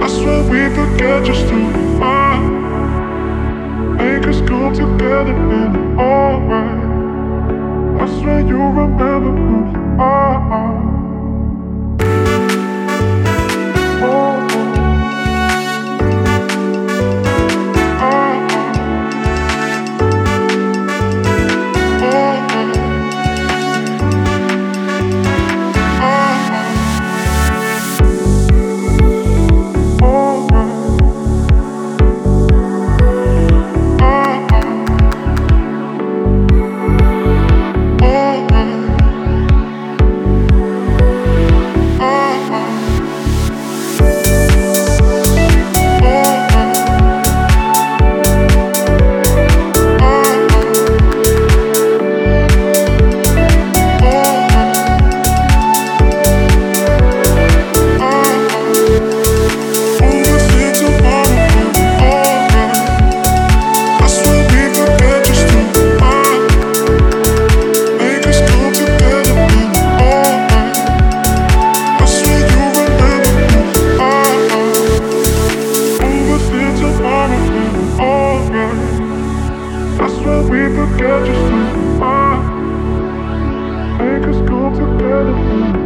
I swear we forget just just too far. Make us come together and alright. I swear you remember who you are. We could get just like Make us go together,